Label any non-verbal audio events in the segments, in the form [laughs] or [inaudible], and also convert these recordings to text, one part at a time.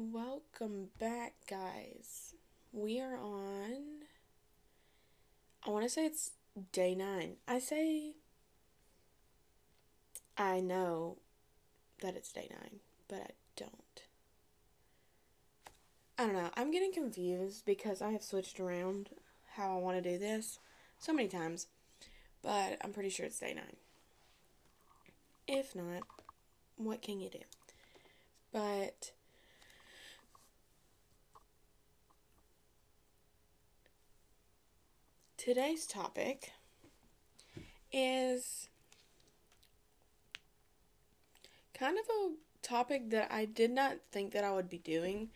Welcome back, guys. We are on. I want to say it's day nine. I say. I know that it's day nine, but I don't. I don't know. I'm getting confused because I have switched around how I want to do this so many times, but I'm pretty sure it's day nine. If not, what can you do? But today's topic is kind of a topic that I did not think that I would be doing.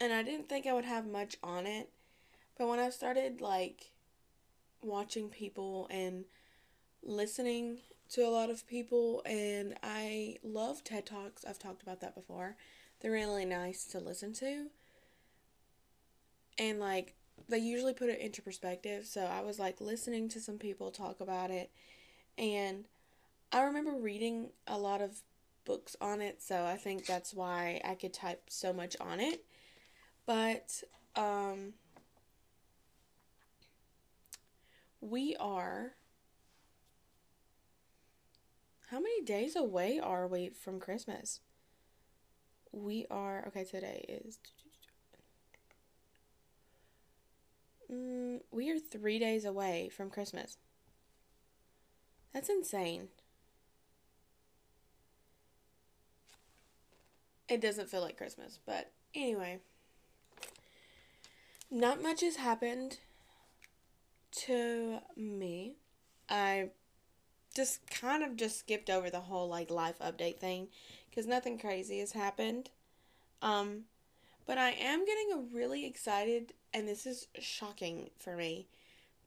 And I didn't think I would have much on it. But when I started like watching people and listening to a lot of people and I love TED Talks. I've talked about that before. They're really nice to listen to. And like they usually put it into perspective. So I was like listening to some people talk about it and I remember reading a lot of books on it, so I think that's why I could type so much on it. But um we are how many days away are we from Christmas? We are okay. Today is. Mm, we are three days away from Christmas. That's insane. It doesn't feel like Christmas, but anyway. Not much has happened to me. I just kind of just skipped over the whole like life update thing because nothing crazy has happened. Um, but I am getting a really excited, and this is shocking for me,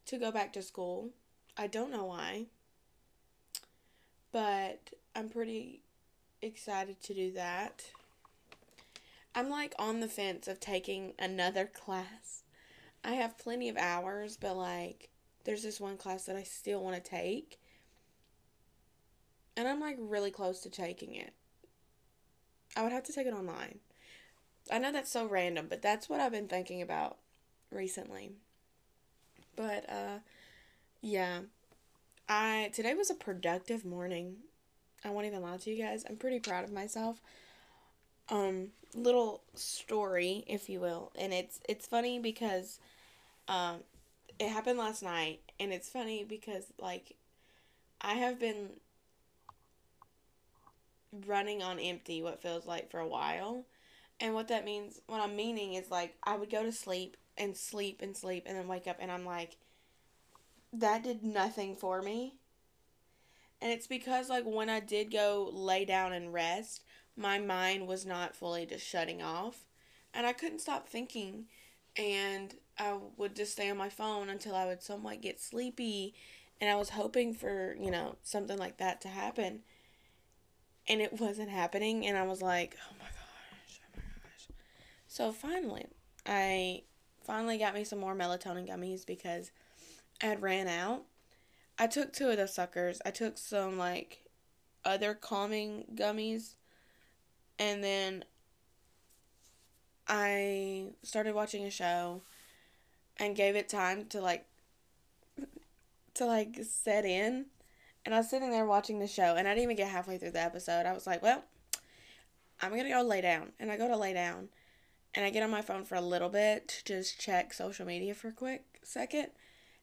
to go back to school. I don't know why, but I'm pretty excited to do that. I'm like on the fence of taking another [laughs] class. I have plenty of hours, but like there's this one class that I still want to take and I'm like really close to taking it. I would have to take it online. I know that's so random, but that's what I've been thinking about recently. But uh yeah. I today was a productive morning. I won't even lie to you guys. I'm pretty proud of myself. Um little story, if you will. And it's it's funny because um it happened last night and it's funny because like I have been running on empty what feels like for a while. And what that means, what I'm meaning is like I would go to sleep and sleep and sleep and then wake up and I'm like, that did nothing for me. And it's because like when I did go lay down and rest, my mind was not fully just shutting off. And I couldn't stop thinking. And I would just stay on my phone until I would somewhat get sleepy. And I was hoping for, you know, something like that to happen and it wasn't happening and I was like, "Oh my gosh. Oh my gosh." So finally, I finally got me some more melatonin gummies because I had ran out. I took two of those suckers. I took some like other calming gummies and then I started watching a show and gave it time to like to like set in and I was sitting there watching the show, and I didn't even get halfway through the episode. I was like, well, I'm going to go lay down. And I go to lay down, and I get on my phone for a little bit to just check social media for a quick second.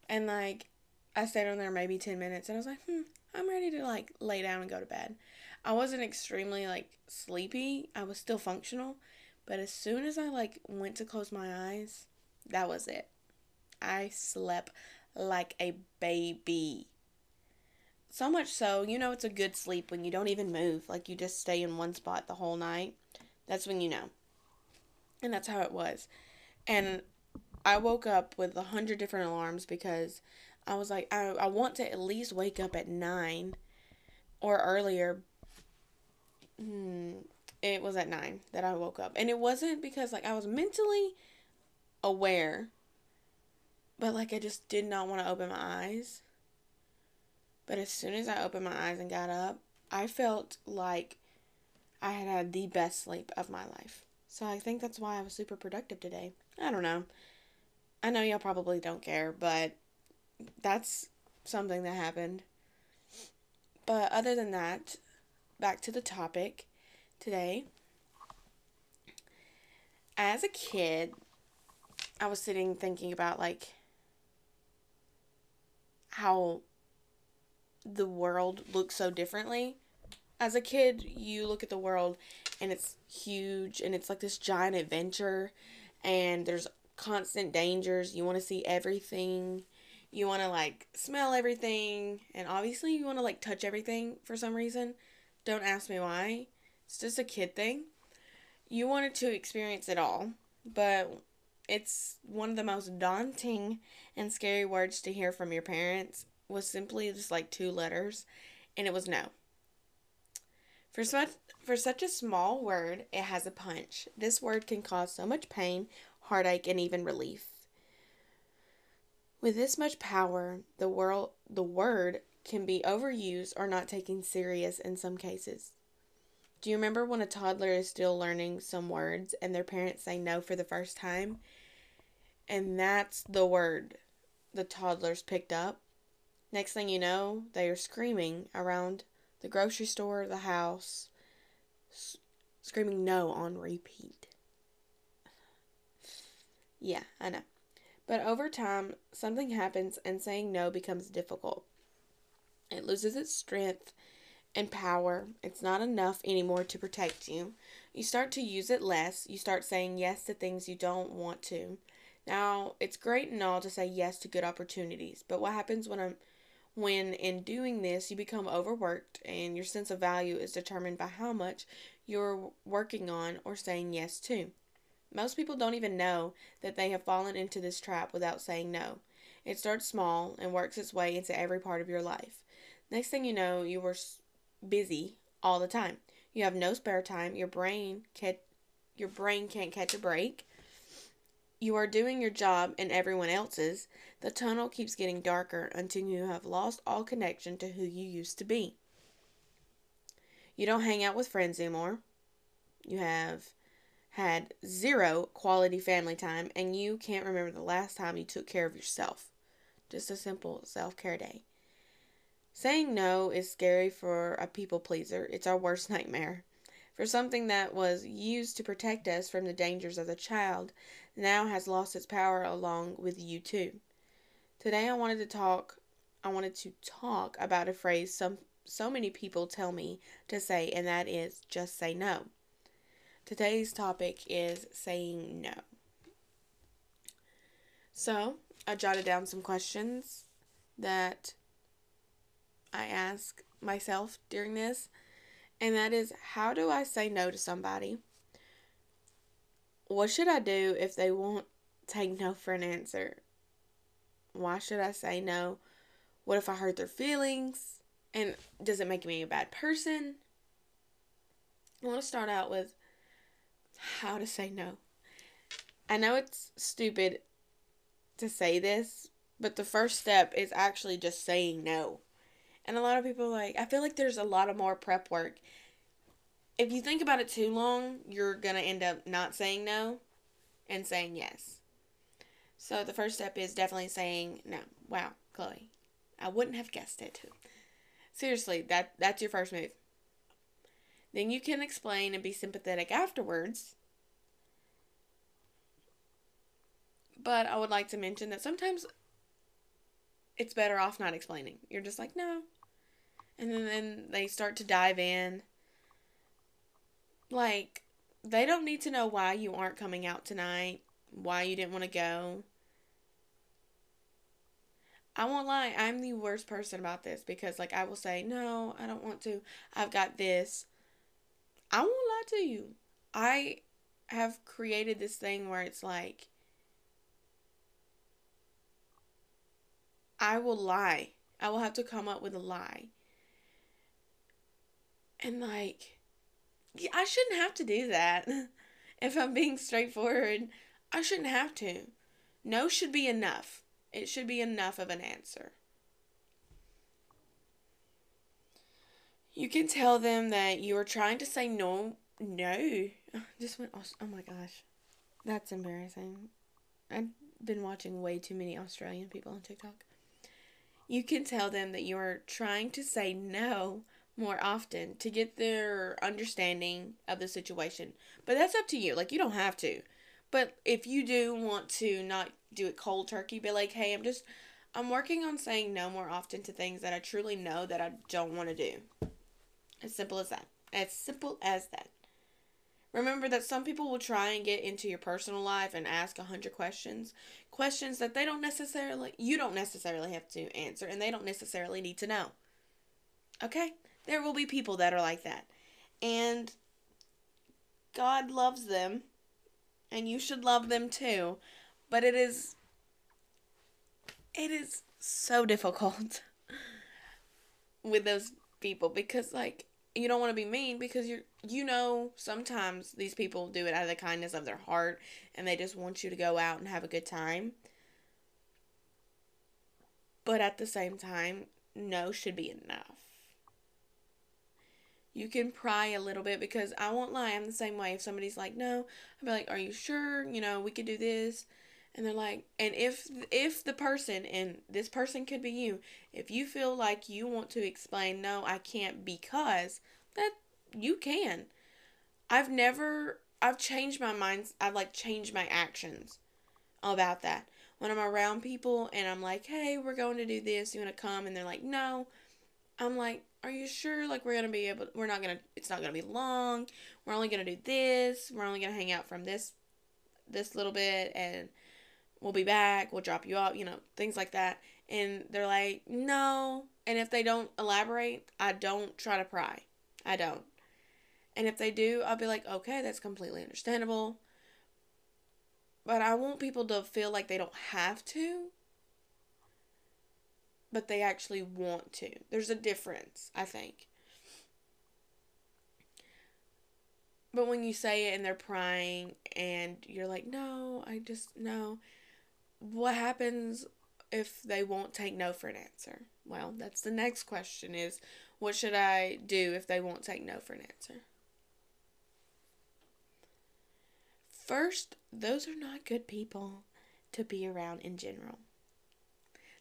And, like, I stayed on there maybe 10 minutes, and I was like, hmm, I'm ready to, like, lay down and go to bed. I wasn't extremely, like, sleepy. I was still functional. But as soon as I, like, went to close my eyes, that was it. I slept like a baby. So much so, you know, it's a good sleep when you don't even move. Like you just stay in one spot the whole night. That's when you know. And that's how it was. And I woke up with a hundred different alarms because I was like, I, I want to at least wake up at nine or earlier. Hmm, it was at nine that I woke up. And it wasn't because, like, I was mentally aware, but, like, I just did not want to open my eyes. But as soon as I opened my eyes and got up, I felt like I had had the best sleep of my life. So I think that's why I was super productive today. I don't know. I know y'all probably don't care, but that's something that happened. But other than that, back to the topic today. As a kid, I was sitting thinking about like how the world looks so differently. As a kid, you look at the world and it's huge and it's like this giant adventure and there's constant dangers. You want to see everything. You want to like smell everything and obviously you want to like touch everything for some reason. Don't ask me why. It's just a kid thing. You wanted to experience it all but it's one of the most daunting and scary words to hear from your parents was simply just like two letters and it was no. For such for such a small word it has a punch this word can cause so much pain heartache and even relief with this much power, the world the word can be overused or not taken serious in some cases. Do you remember when a toddler is still learning some words and their parents say no for the first time? And that's the word the toddlers picked up. Next thing you know, they are screaming around the grocery store, the house, screaming no on repeat. Yeah, I know. But over time, something happens and saying no becomes difficult. It loses its strength and power. It's not enough anymore to protect you. You start to use it less. You start saying yes to things you don't want to. Now, it's great and all to say yes to good opportunities, but what happens when I'm when in doing this you become overworked and your sense of value is determined by how much you're working on or saying yes to? Most people don't even know that they have fallen into this trap without saying no. It starts small and works its way into every part of your life. Next thing you know, you were busy all the time. You have no spare time. Your brain can your brain can't catch a break. You are doing your job and everyone else's. The tunnel keeps getting darker until you have lost all connection to who you used to be. You don't hang out with friends anymore. You have had zero quality family time and you can't remember the last time you took care of yourself. Just a simple self care day. Saying no is scary for a people pleaser. It's our worst nightmare. For something that was used to protect us from the dangers of the child now has lost its power along with you too. Today I wanted to talk I wanted to talk about a phrase some so many people tell me to say and that is just say no. Today's topic is saying no. So, I jotted down some questions that I ask myself during this, and that is how do I say no to somebody? What should I do if they won't take no for an answer? Why should I say no? What if I hurt their feelings? And does it make me a bad person? I want to start out with how to say no. I know it's stupid to say this, but the first step is actually just saying no. And a lot of people like, I feel like there's a lot of more prep work. If you think about it too long, you're going to end up not saying no and saying yes. So the first step is definitely saying no. Wow, Chloe. I wouldn't have guessed it. Seriously, that that's your first move. Then you can explain and be sympathetic afterwards. But I would like to mention that sometimes it's better off not explaining. You're just like, no. And then, then they start to dive in. Like, they don't need to know why you aren't coming out tonight, why you didn't want to go. I won't lie, I'm the worst person about this because, like, I will say, no, I don't want to. I've got this. I won't lie to you. I have created this thing where it's like I will lie. I will have to come up with a lie. And like I shouldn't have to do that. [laughs] if I'm being straightforward, I shouldn't have to. No should be enough. It should be enough of an answer. You can tell them that you are trying to say no. No. [sighs] Just went. Oh my gosh. That's embarrassing. I've been watching way too many Australian people on TikTok. You can tell them that you are trying to say no more often to get their understanding of the situation. But that's up to you. Like, you don't have to. But if you do want to not do it cold turkey, be like, hey, I'm just, I'm working on saying no more often to things that I truly know that I don't want to do. As simple as that. As simple as that. Remember that some people will try and get into your personal life and ask a hundred questions. Questions that they don't necessarily, you don't necessarily have to answer, and they don't necessarily need to know. Okay? There will be people that are like that. And God loves them, and you should love them too. But it is, it is so [laughs] difficult with those people because, like, you don't want to be mean because you're you know sometimes these people do it out of the kindness of their heart and they just want you to go out and have a good time but at the same time no should be enough you can pry a little bit because I won't lie, I'm the same way. If somebody's like, no, I'll be like, are you sure? You know, we could do this. And they're like, and if if the person and this person could be you, if you feel like you want to explain, no, I can't because that you can. I've never I've changed my mind. I've like changed my actions about that. When I'm around people and I'm like, "Hey, we're going to do this. You want to come?" and they're like, "No." I'm like, "Are you sure like we're going to be able we're not going to it's not going to be long. We're only going to do this. We're only going to hang out from this this little bit and we'll be back, we'll drop you off, you know, things like that. And they're like, no. And if they don't elaborate, I don't try to pry. I don't. And if they do, I'll be like, okay, that's completely understandable. But I want people to feel like they don't have to, but they actually want to. There's a difference, I think. But when you say it and they're prying and you're like, no, I just, no, what happens if they won't take no for an answer? Well, that's the next question is what should I do if they won't take no for an answer? First, those are not good people to be around in general.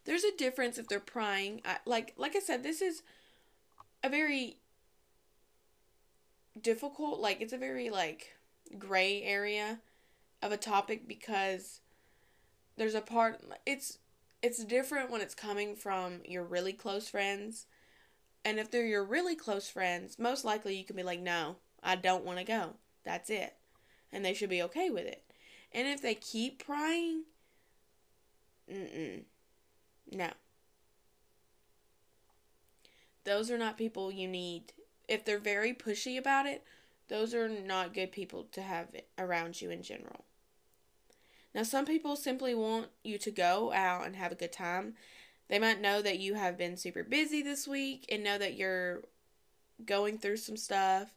There's a difference if they're prying. I, like like I said, this is a very difficult, like it's a very like gray area of a topic because there's a part it's it's different when it's coming from your really close friends. And if they're your really close friends, most likely you can be like, "No, I don't want to go." That's it. And they should be okay with it. And if they keep prying, mm no. Those are not people you need. If they're very pushy about it, those are not good people to have around you in general. Now, some people simply want you to go out and have a good time. They might know that you have been super busy this week and know that you're going through some stuff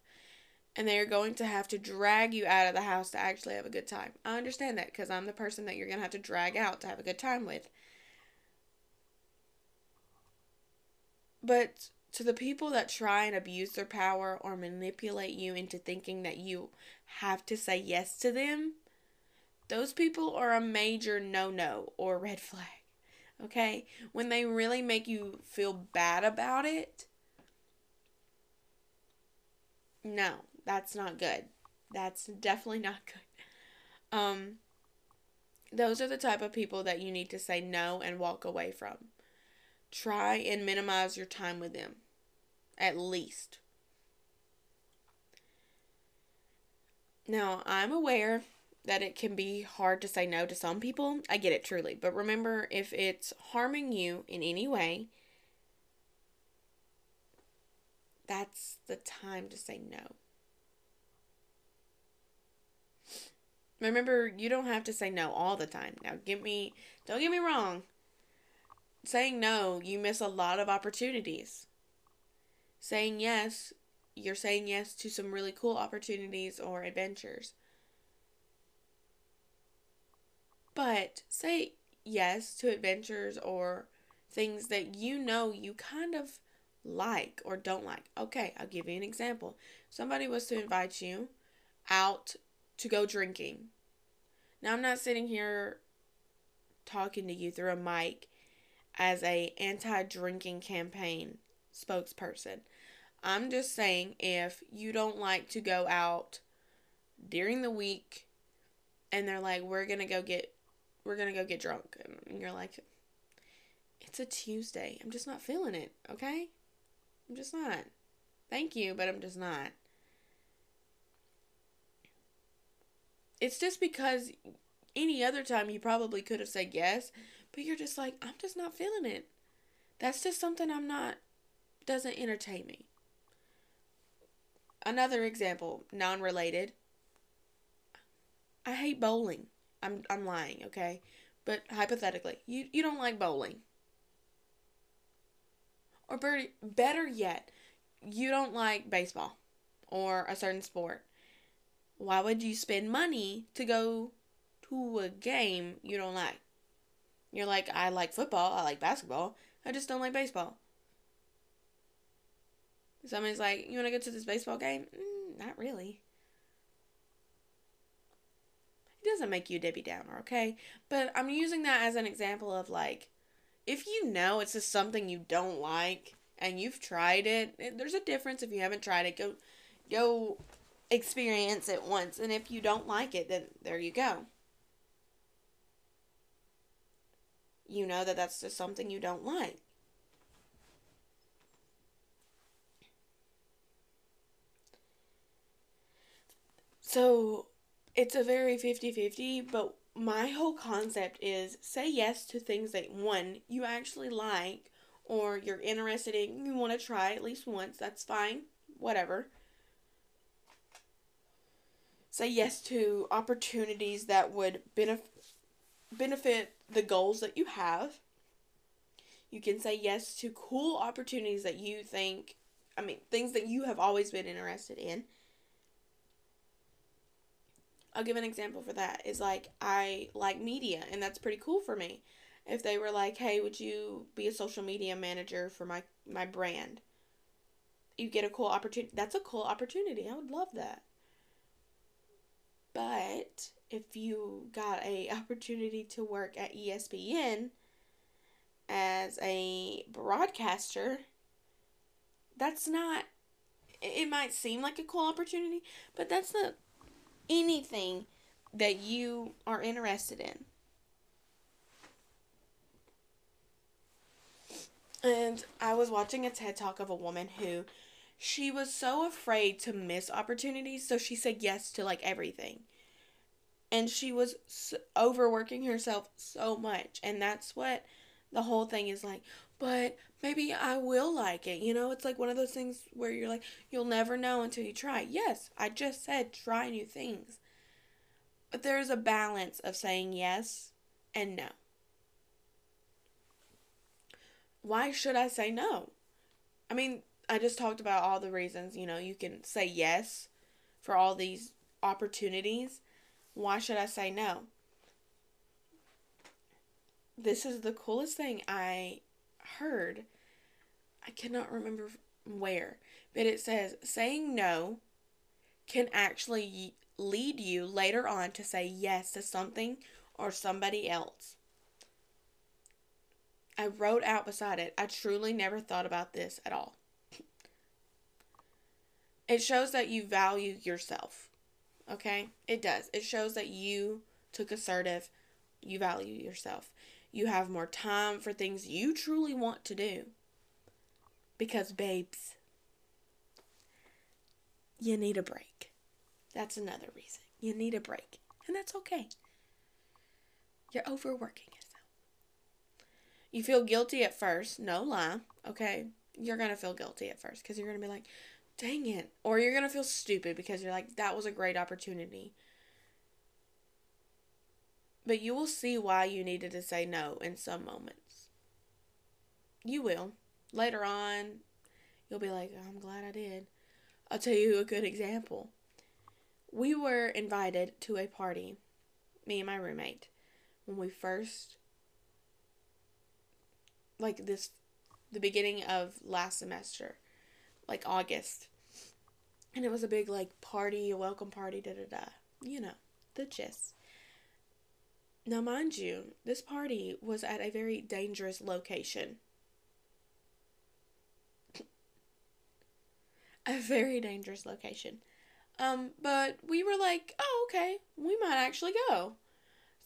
and they are going to have to drag you out of the house to actually have a good time. I understand that because I'm the person that you're going to have to drag out to have a good time with. But to the people that try and abuse their power or manipulate you into thinking that you have to say yes to them, those people are a major no no or red flag. Okay? When they really make you feel bad about it, no, that's not good. That's definitely not good. Um, those are the type of people that you need to say no and walk away from. Try and minimize your time with them, at least. Now, I'm aware that it can be hard to say no to some people. I get it truly. But remember, if it's harming you in any way, that's the time to say no. Remember, you don't have to say no all the time. Now, give me, don't get me wrong. Saying no, you miss a lot of opportunities. Saying yes, you're saying yes to some really cool opportunities or adventures. But say yes to adventures or things that you know you kind of like or don't like. Okay, I'll give you an example. Somebody was to invite you out to go drinking. Now I'm not sitting here talking to you through a mic as a anti-drinking campaign spokesperson. I'm just saying if you don't like to go out during the week and they're like we're going to go get we're going to go get drunk and you're like it's a Tuesday. I'm just not feeling it, okay? I'm just not. Thank you, but I'm just not. It's just because any other time you probably could have said yes, but you're just like, I'm just not feeling it. That's just something I'm not, doesn't entertain me. Another example, non related. I hate bowling. I'm, I'm lying, okay? But hypothetically, you, you don't like bowling. Or better, better yet, you don't like baseball or a certain sport. Why would you spend money to go to a game you don't like? You're like, I like football, I like basketball, I just don't like baseball. Somebody's like, You want to go to this baseball game? Mm, not really. It doesn't make you Debbie Downer, okay? But I'm using that as an example of like, if you know it's just something you don't like and you've tried it, there's a difference if you haven't tried it. Go go experience it once and if you don't like it, then there you go. You know that that's just something you don't like. So, it's a very 50-50, but my whole concept is say yes to things that one you actually like or you're interested in you want to try at least once that's fine whatever say yes to opportunities that would benef- benefit the goals that you have you can say yes to cool opportunities that you think i mean things that you have always been interested in I'll give an example for that. Is like I like media and that's pretty cool for me. If they were like, "Hey, would you be a social media manager for my my brand?" You get a cool opportunity. That's a cool opportunity. I would love that. But if you got a [laughs] opportunity to work at ESPN as a broadcaster, that's not it might seem like a cool opportunity, but that's not anything that you are interested in. And I was watching a TED talk of a woman who she was so afraid to miss opportunities, so she said yes to like everything. And she was overworking herself so much. And that's what the whole thing is like. But maybe I will like it. You know, it's like one of those things where you're like, you'll never know until you try. Yes, I just said try new things. But there's a balance of saying yes and no. Why should I say no? I mean, I just talked about all the reasons, you know, you can say yes for all these opportunities. Why should I say no? This is the coolest thing I heard. I cannot remember where, but it says saying no can actually lead you later on to say yes to something or somebody else. I wrote out beside it, I truly never thought about this at all. It shows that you value yourself. Okay? It does. It shows that you took assertive, you value yourself. You have more time for things you truly want to do. Because, babes, you need a break. That's another reason. You need a break. And that's okay. You're overworking yourself. You feel guilty at first, no lie, okay? You're going to feel guilty at first because you're going to be like, dang it. Or you're going to feel stupid because you're like, that was a great opportunity. But you will see why you needed to say no in some moments. You will. Later on, you'll be like, I'm glad I did. I'll tell you a good example. We were invited to a party, me and my roommate, when we first, like this the beginning of last semester, like August. And it was a big like party, a welcome party, da da da. You know, the gist. Now, mind you, this party was at a very dangerous location. [laughs] a very dangerous location. Um, but we were like, oh, okay, we might actually go.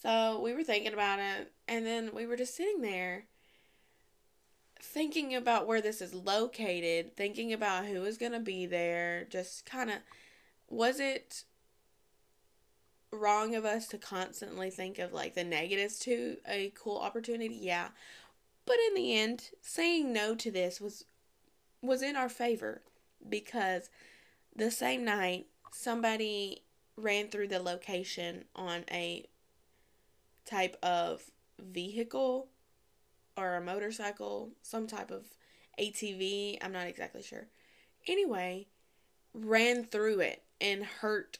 So we were thinking about it, and then we were just sitting there thinking about where this is located, thinking about who is going to be there, just kind of was it wrong of us to constantly think of like the negatives to a cool opportunity? Yeah. But in the end, saying no to this was was in our favor because the same night somebody ran through the location on a type of vehicle or a motorcycle, some type of ATV, I'm not exactly sure. Anyway, ran through it and hurt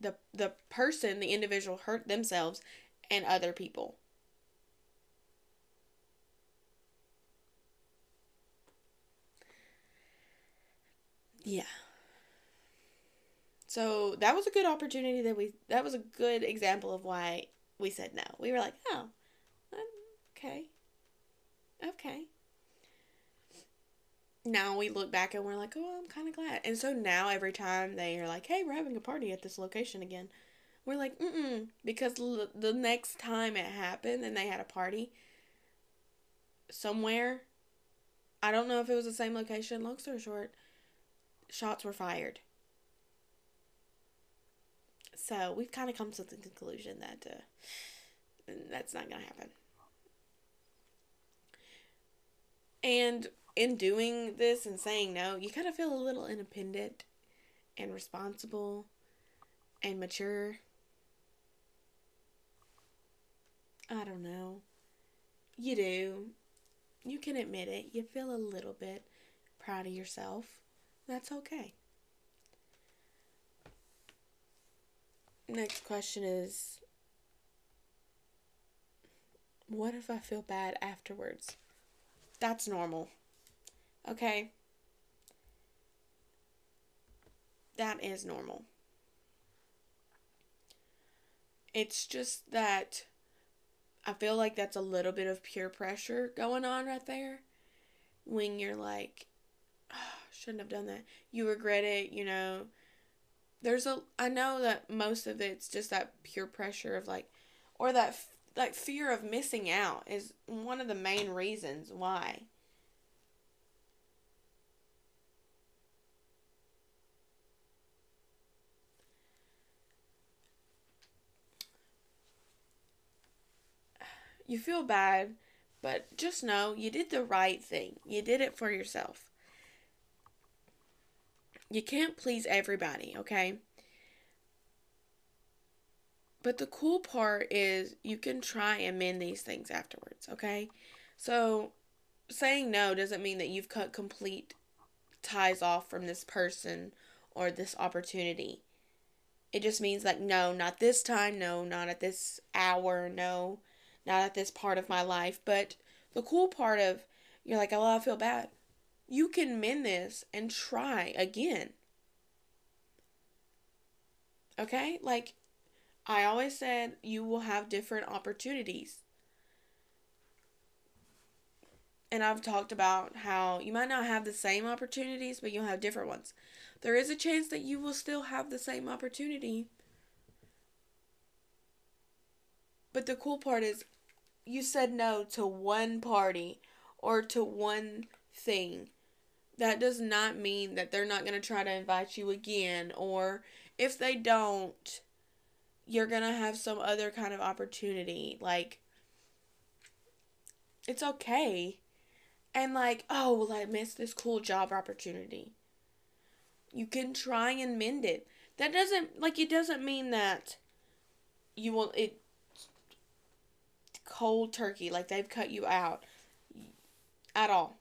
the the person, the individual hurt themselves and other people. Yeah. So that was a good opportunity that we that was a good example of why we said no. We were like, "Oh, okay. Okay." Now we look back and we're like, "Oh, I'm kind of glad." And so now every time they are like, "Hey, we're having a party at this location again." We're like, "Mm-mm," because l- the next time it happened and they had a party somewhere, I don't know if it was the same location. Long story short, shots were fired. So we've kind of come to the conclusion that uh, that's not going to happen. And in doing this and saying no, you kind of feel a little independent and responsible and mature. I don't know. You do. You can admit it. You feel a little bit proud of yourself. That's okay. Next question is What if I feel bad afterwards? That's normal. Okay? That is normal. It's just that I feel like that's a little bit of peer pressure going on right there. When you're like, oh, shouldn't have done that. You regret it, you know, there's a I know that most of it's just that pure pressure of like or that like fear of missing out is one of the main reasons why. You feel bad, but just know you did the right thing. You did it for yourself you can't please everybody, okay? But the cool part is you can try and mend these things afterwards, okay? So saying no doesn't mean that you've cut complete ties off from this person or this opportunity. It just means like no, not this time, no, not at this hour, no, not at this part of my life. But the cool part of you're like, oh, I feel bad you can mend this and try again. Okay? Like I always said, you will have different opportunities. And I've talked about how you might not have the same opportunities, but you'll have different ones. There is a chance that you will still have the same opportunity. But the cool part is you said no to one party or to one thing that does not mean that they're not going to try to invite you again or if they don't you're going to have some other kind of opportunity like it's okay and like oh well i missed this cool job opportunity you can try and mend it that doesn't like it doesn't mean that you will it cold turkey like they've cut you out at all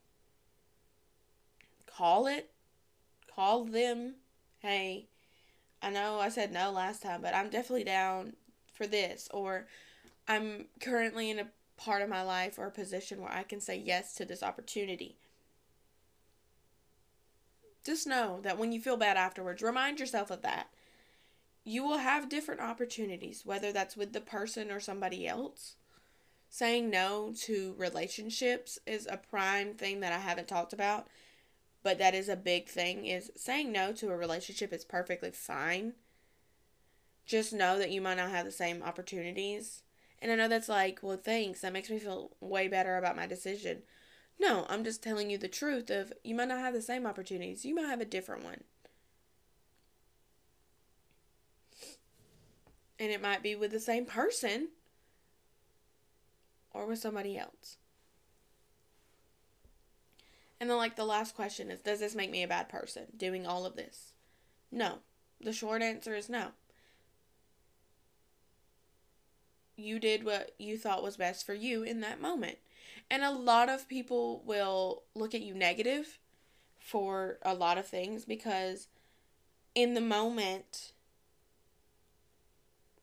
call it. Call them. Hey, I know I said no last time, but I'm definitely down for this. Or I'm currently in a part of my life or a position where I can say yes to this opportunity. Just know that when you feel bad afterwards, remind yourself of that. You will have different opportunities, whether that's with the person or somebody else. Saying no to relationships is a prime thing that I haven't talked about, but that is a big thing is saying no to a relationship is perfectly fine. Just know that you might not have the same opportunities. And I know that's like, well, thanks. That makes me feel way better about my decision. No, I'm just telling you the truth of you might not have the same opportunities. You might have a different one. And it might be with the same person or with somebody else. And then, like, the last question is Does this make me a bad person doing all of this? No. The short answer is no. You did what you thought was best for you in that moment. And a lot of people will look at you negative for a lot of things because in the moment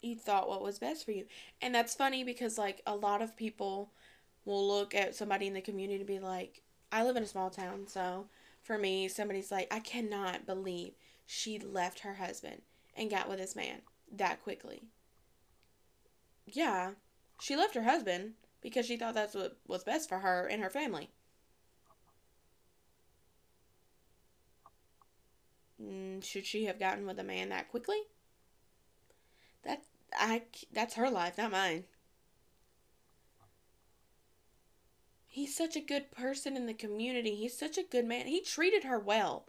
you thought what was best for you. And that's funny because like a lot of people will look at somebody in the community and be like, I live in a small town, so for me, somebody's like, I cannot believe she left her husband and got with this man that quickly. Yeah, she left her husband because she thought that's what was best for her and her family. Mm, should she have gotten with a man that quickly? That I that's her life, not mine. He's such a good person in the community. He's such a good man. He treated her well.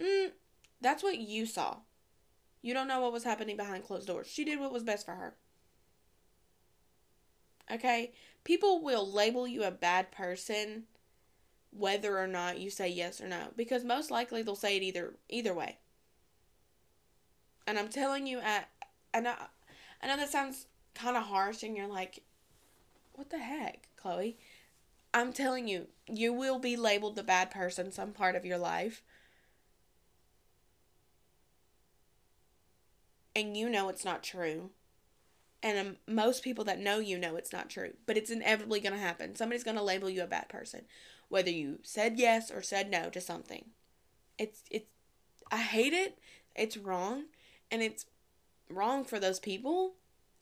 Mm, that's what you saw. You don't know what was happening behind closed doors. She did what was best for her. Okay? People will label you a bad person whether or not you say yes or no because most likely they'll say it either either way. And I'm telling you at I, I know that sounds kind of harsh and you're like what the heck, Chloe? I'm telling you, you will be labeled the bad person some part of your life. And you know it's not true. And um, most people that know you know it's not true. But it's inevitably going to happen. Somebody's going to label you a bad person. Whether you said yes or said no to something. It's it's i hate it. It's wrong. And it's wrong for those people.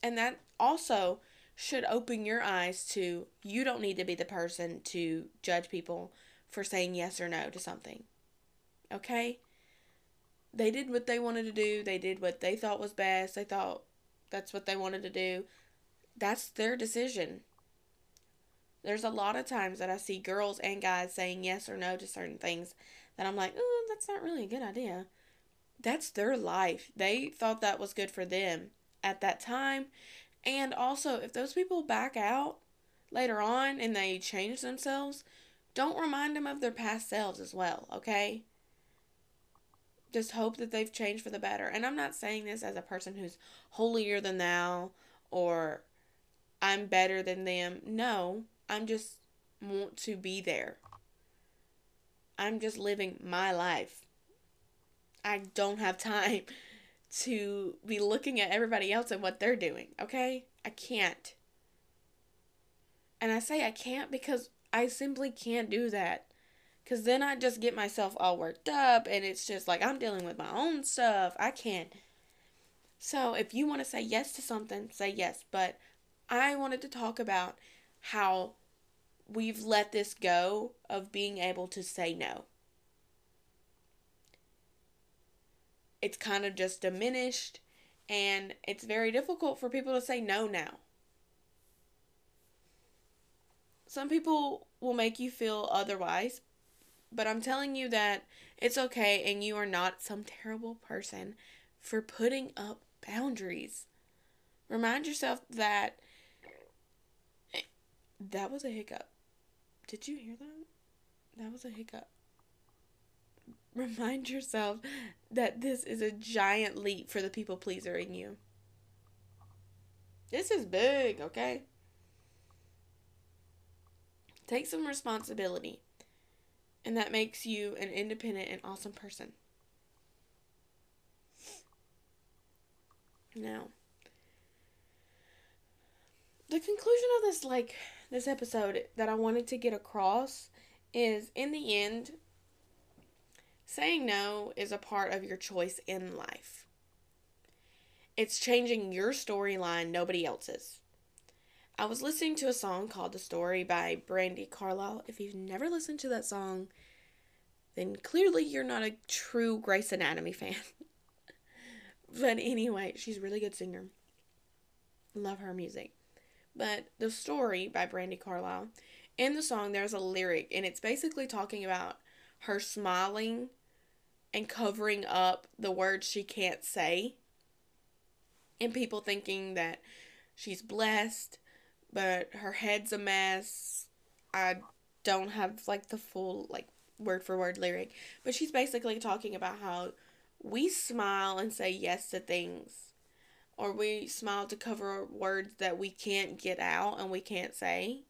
And that also should open your eyes to you don't need to be the person to judge people for saying yes or no to something okay they did what they wanted to do they did what they thought was best they thought that's what they wanted to do. That's their decision. There's a lot of times that I see girls and guys saying yes or no to certain things that I'm like, oh, that's not really a good idea. That's their life. They thought that was good for them at that time. And also, if those people back out later on and they change themselves, don't remind them of their past selves as well, okay? just hope that they've changed for the better. And I'm not saying this as a person who's holier than thou or I'm better than them. No, I'm just want to be there. I'm just living my life. I don't have time to be looking at everybody else and what they're doing, okay? I can't. And I say I can't because I simply can't do that. Because then I just get myself all worked up and it's just like I'm dealing with my own stuff. I can't. So if you want to say yes to something, say yes. But I wanted to talk about how we've let this go of being able to say no. It's kind of just diminished and it's very difficult for people to say no now. Some people will make you feel otherwise, but I'm telling you that it's okay and you are not some terrible person for putting up boundaries. Remind yourself that eh, that was a hiccup. Did you hear that? That was a hiccup. [laughs] Remind yourself that this is a giant leap for the people pleaser in you. This is big, okay? Take some responsibility and that makes you an independent and awesome person. Now, the conclusion of this like this episode that I wanted to get across is in the end Saying no is a part of your choice in life. It's changing your storyline, nobody else's. I was listening to a song called The Story by Brandi Carlile. If you've never listened to that song, then clearly you're not a true Grey's Anatomy fan. [laughs] but anyway, she's a really good singer. Love her music. But The Story by Brandi Carlile, in the song there's a lyric and it's basically talking about her smiling and covering up the words she can't say. And people thinking that she's blessed but her head's a mess. I don't have like the full like word for word lyric, but she's basically talking about how we smile and say yes to things or we smile to cover words that we can't get out and we can't say.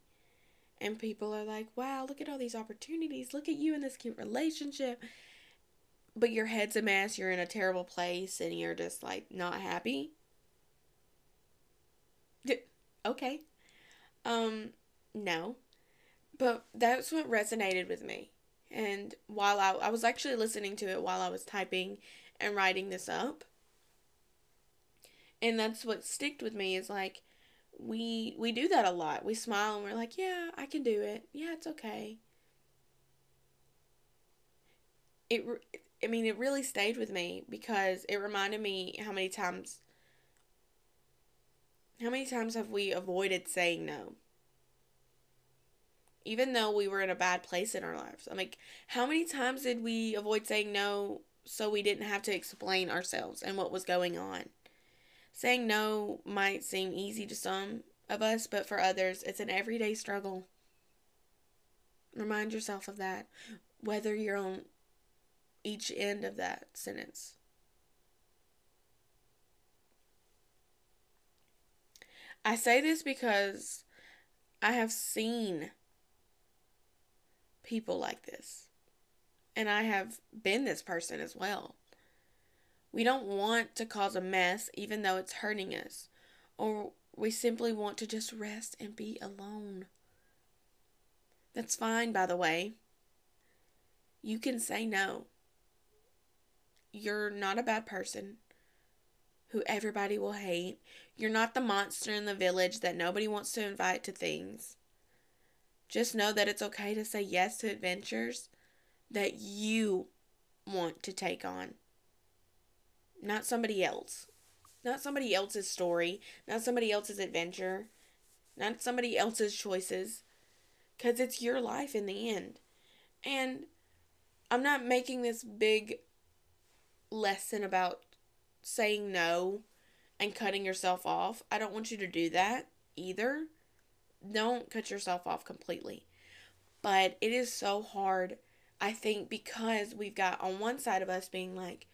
And people are like, wow, look at all these opportunities. Look at you in this cute relationship. But your head's a mess. You're in a terrible place and you're just like not happy. Okay. Um, no. But that's what resonated with me. And while I, I was actually listening to it while I was typing and writing this up. And that's what sticked with me is like we we do that a lot. We smile and we're like, "Yeah, I can do it. Yeah, it's okay." It I mean, it really stayed with me because it reminded me how many times how many times have we avoided saying no? Even though we were in a bad place in our lives. I'm like, how many times did we avoid saying no so we didn't have to explain ourselves and what was going on? Saying no might seem easy to some of us, but for others, it's an everyday struggle. Remind yourself of that, whether you're on each end of that sentence. I say this because I have seen people like this. And I have been this person as well. We don't want to cause a mess even though it's hurting us. Or we simply want to just rest and be alone. That's fine, by the way. You can say no. You're not a bad person who everybody will hate. You're not the monster in the village that nobody wants to invite to things. Just know that it's okay to say yes to adventures that you want to take on. Not somebody else. Not somebody else's story. Not somebody else's adventure. Not somebody else's choices. Because it's your life in the end. And I'm not making this big lesson about saying no and cutting yourself off. I don't want you to do that either. Don't cut yourself off completely. But it is so hard, I think, because we've got on one side of us being like,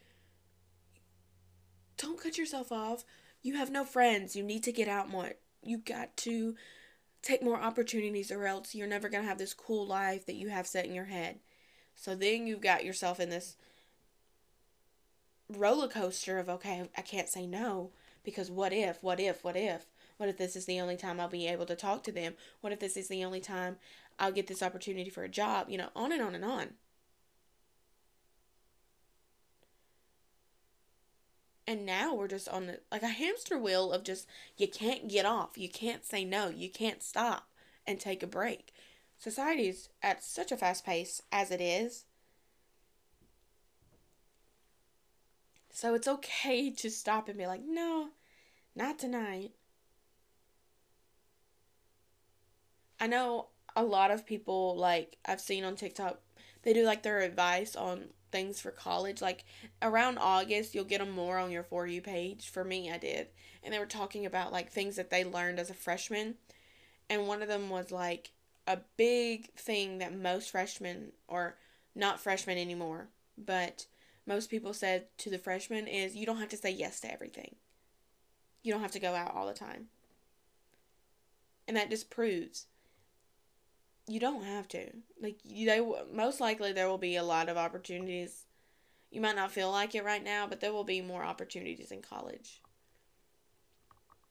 don't cut yourself off. You have no friends. You need to get out more. You got to take more opportunities, or else you're never going to have this cool life that you have set in your head. So then you've got yourself in this roller coaster of okay, I can't say no because what if, what if, what if? What if this is the only time I'll be able to talk to them? What if this is the only time I'll get this opportunity for a job? You know, on and on and on. And now we're just on the, like a hamster wheel of just, you can't get off. You can't say no. You can't stop and take a break. Society's at such a fast pace as it is So it's okay [laughs] to stop and be like, no, not tonight. I know a lot of people, like, I've seen on TikTok, they do like their advice on things for college. Like, around August, you'll get them more on your For You page. For me, I did. And they were talking about like things that they learned as a freshman. And one of them was like a big thing that most freshmen, or not freshmen anymore, but most people said to the freshmen is you don't have to say yes to everything. You don't have to go out all the time. And that just proves you don't have to. Like they most likely there will be a lot of opportunities. You might not feel like it right now, but there will be more opportunities in college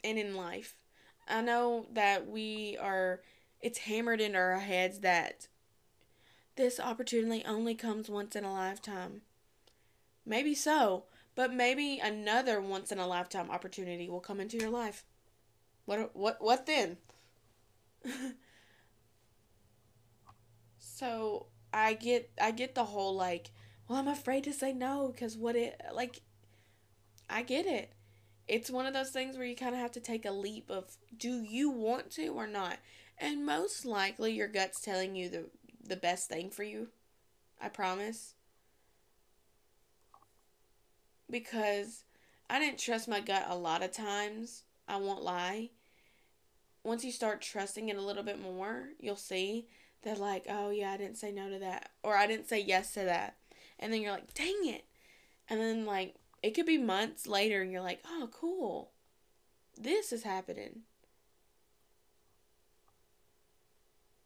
and in life. I know that we are it's hammered into our heads that this opportunity only comes once in a lifetime. Maybe so, but maybe another once in a lifetime opportunity will come into your life. What what what then? [laughs] so, I get I get the whole like, well, I'm afraid to say no cuz what it like I get it. It's one of those things where you kind of have to take a leap of do you want to or not? And most likely your gut's telling you the the best thing for you. I promise because I didn't trust my gut a lot of times. I won't lie. Once you start trusting it a little bit more, you'll see that, like, oh, yeah, I didn't say no to that. Or I didn't say yes to that. And then you're like, dang it. And then, like, it could be months later and you're like, oh, cool. This is happening.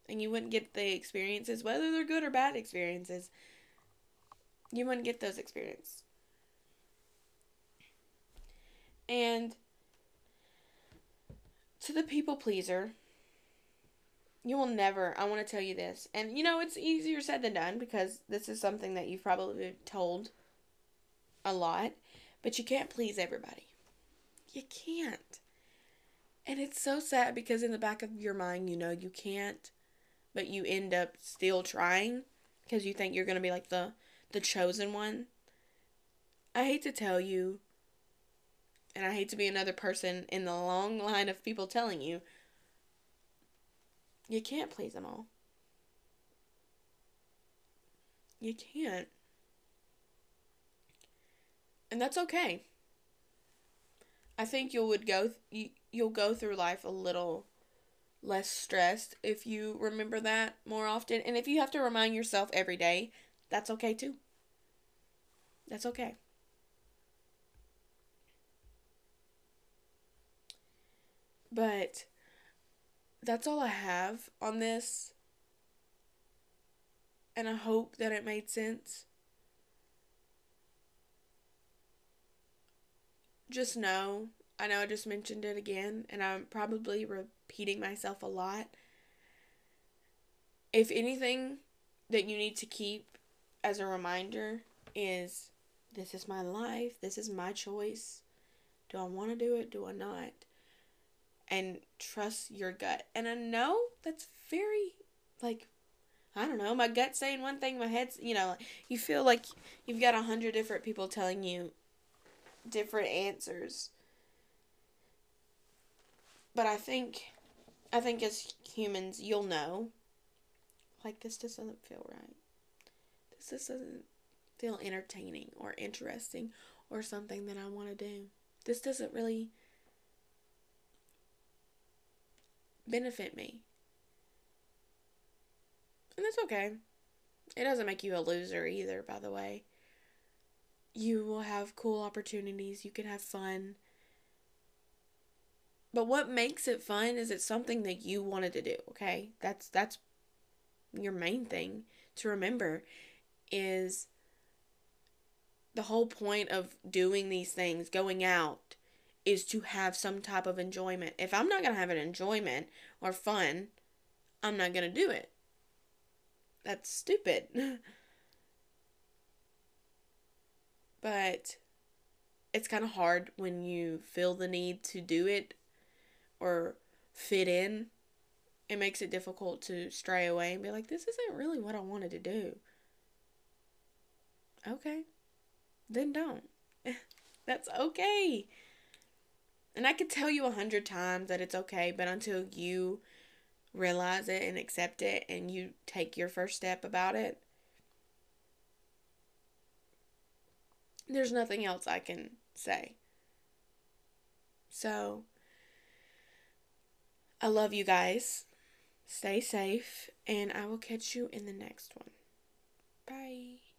And you wouldn't get the experiences, whether they're good or bad experiences. You wouldn't get those experiences and to the people pleaser, you will never, I want to tell you this. And you know, it's easier said than done because this is something that you've probably been told a lot, but you can't please everybody. You can't. And it's so sad because in the back of your mind, you know you can't, but you end up still trying because you think you're going to be like the the chosen one. I hate to tell you, and I hate to be another person in the long line of people telling you, you can't please them all. You can't. And that's okay. I think you would go you, you'll go through life a little less stressed if you remember that more often. And if you have to remind yourself every day, that's okay too. That's okay. But that's all I have on this. And I hope that it made sense. Just know, I know I just mentioned it again, and I'm probably repeating myself a lot. If anything that you need to keep as a reminder is this is my life, this is my choice. Do I want to do it? Do I not? And trust your gut. And I know that's very like I don't know, my gut's saying one thing, my head's you know, you feel like you've got a hundred different people telling you different answers. But I think I think as humans you'll know like this just doesn't feel right. This just doesn't feel entertaining or interesting or something that I want to do. This doesn't really benefit me. And that's okay. It doesn't make you a loser either, by the way. You will have cool opportunities, you can have fun. But what makes it fun is it's something that you wanted to do, okay? That's that's your main thing to remember is the whole point of doing these things, going out, is to have some type of enjoyment. If I'm not going to have an enjoyment or fun, I'm not going to do it. That's stupid. [laughs] but it's kind of hard when you feel the need to do it or fit in. It makes it difficult to stray away and be like, this isn't really what I wanted to do. Okay. Then don't. [laughs] That's okay. And I could tell you a hundred times that it's okay, but until you realize it and accept it and you take your first step about it, there's nothing else I can say. So, I love you guys. Stay safe, and I will catch you in the next one. Bye.